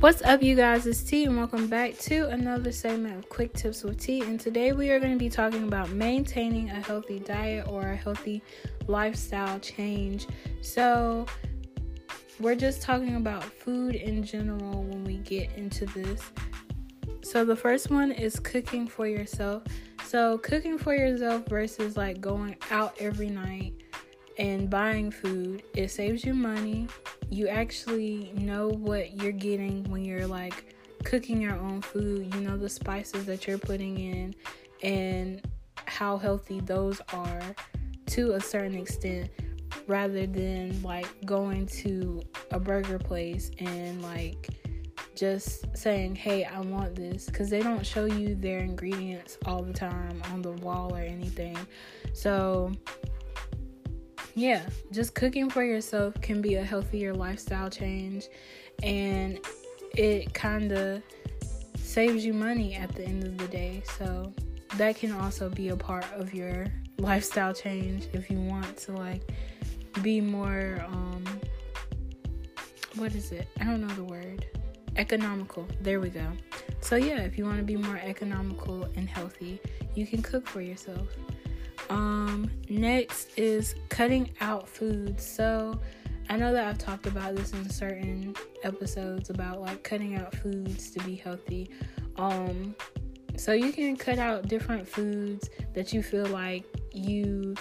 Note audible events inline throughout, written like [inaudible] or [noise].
What's up, you guys? It's T, and welcome back to another segment of Quick Tips with T. And today we are going to be talking about maintaining a healthy diet or a healthy lifestyle change. So, we're just talking about food in general when we get into this. So, the first one is cooking for yourself. So, cooking for yourself versus like going out every night and buying food, it saves you money. You actually know what you're getting when you're like cooking your own food. You know the spices that you're putting in and how healthy those are to a certain extent rather than like going to a burger place and like just saying, "Hey, I want this," because they don't show you their ingredients all the time on the wall or anything. So yeah, just cooking for yourself can be a healthier lifestyle change and it kind of saves you money at the end of the day. So that can also be a part of your lifestyle change if you want to like be more um what is it? I don't know the word. Economical. There we go. So yeah, if you want to be more economical and healthy, you can cook for yourself. Um, next is cutting out foods. So I know that I've talked about this in certain episodes about like cutting out foods to be healthy. Um, so you can cut out different foods that you feel like you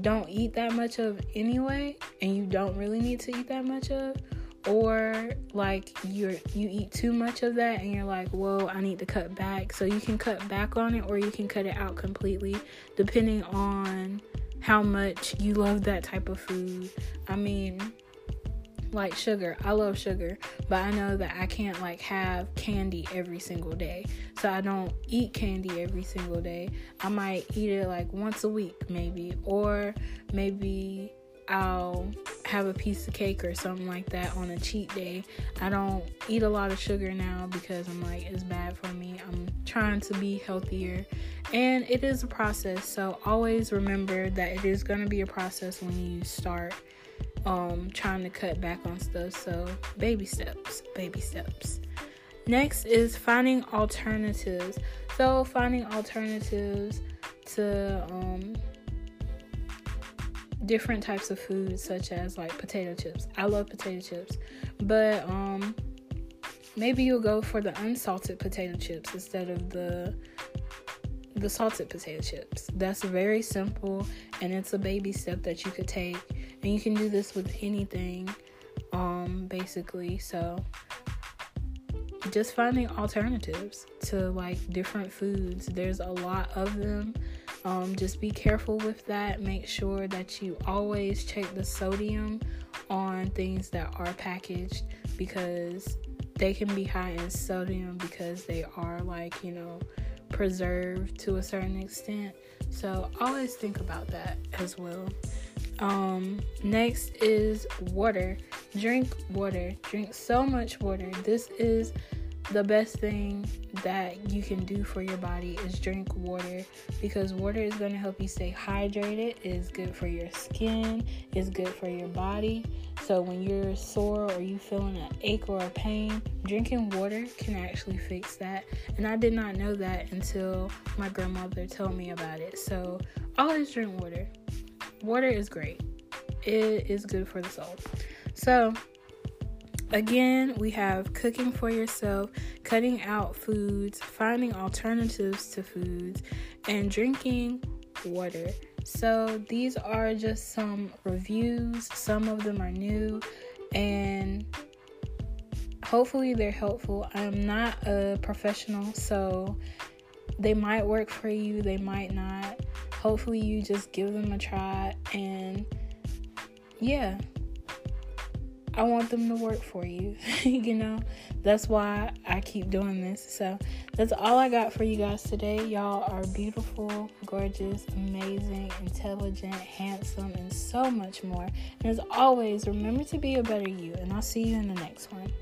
don't eat that much of anyway, and you don't really need to eat that much of or like you're you eat too much of that and you're like whoa i need to cut back so you can cut back on it or you can cut it out completely depending on how much you love that type of food. I mean like sugar. I love sugar but i know that i can't like have candy every single day. So i don't eat candy every single day. I might eat it like once a week maybe. Or maybe I'll have a piece of cake or something like that on a cheat day. I don't eat a lot of sugar now because I'm like, it's bad for me. I'm trying to be healthier, and it is a process. So always remember that it is going to be a process when you start um, trying to cut back on stuff. So baby steps, baby steps. Next is finding alternatives. So finding alternatives to um, different types of foods such as like potato chips. I love potato chips, but um maybe you'll go for the unsalted potato chips instead of the the salted potato chips. That's very simple and it's a baby step that you could take and you can do this with anything um basically. So just finding alternatives to like different foods. There's a lot of them um, just be careful with that. Make sure that you always check the sodium on things that are packaged because they can be high in sodium because they are like, you know, preserved to a certain extent. So always think about that as well. Um, next is water. Drink water. Drink so much water. This is the best thing that you can do for your body is drink water because water is going to help you stay hydrated it is good for your skin it's good for your body. So when you're sore or you feeling an ache or a pain drinking water can actually fix that. And i did not know that until my grandmother told me about it. So always drink water. Water is great. It is good for the soul. So Again, we have cooking for yourself, cutting out foods, finding alternatives to foods, and drinking water. So, these are just some reviews. Some of them are new, and hopefully, they're helpful. I'm not a professional, so they might work for you, they might not. Hopefully, you just give them a try, and yeah. I want them to work for you. [laughs] you know, that's why I keep doing this. So, that's all I got for you guys today. Y'all are beautiful, gorgeous, amazing, intelligent, handsome, and so much more. And as always, remember to be a better you. And I'll see you in the next one.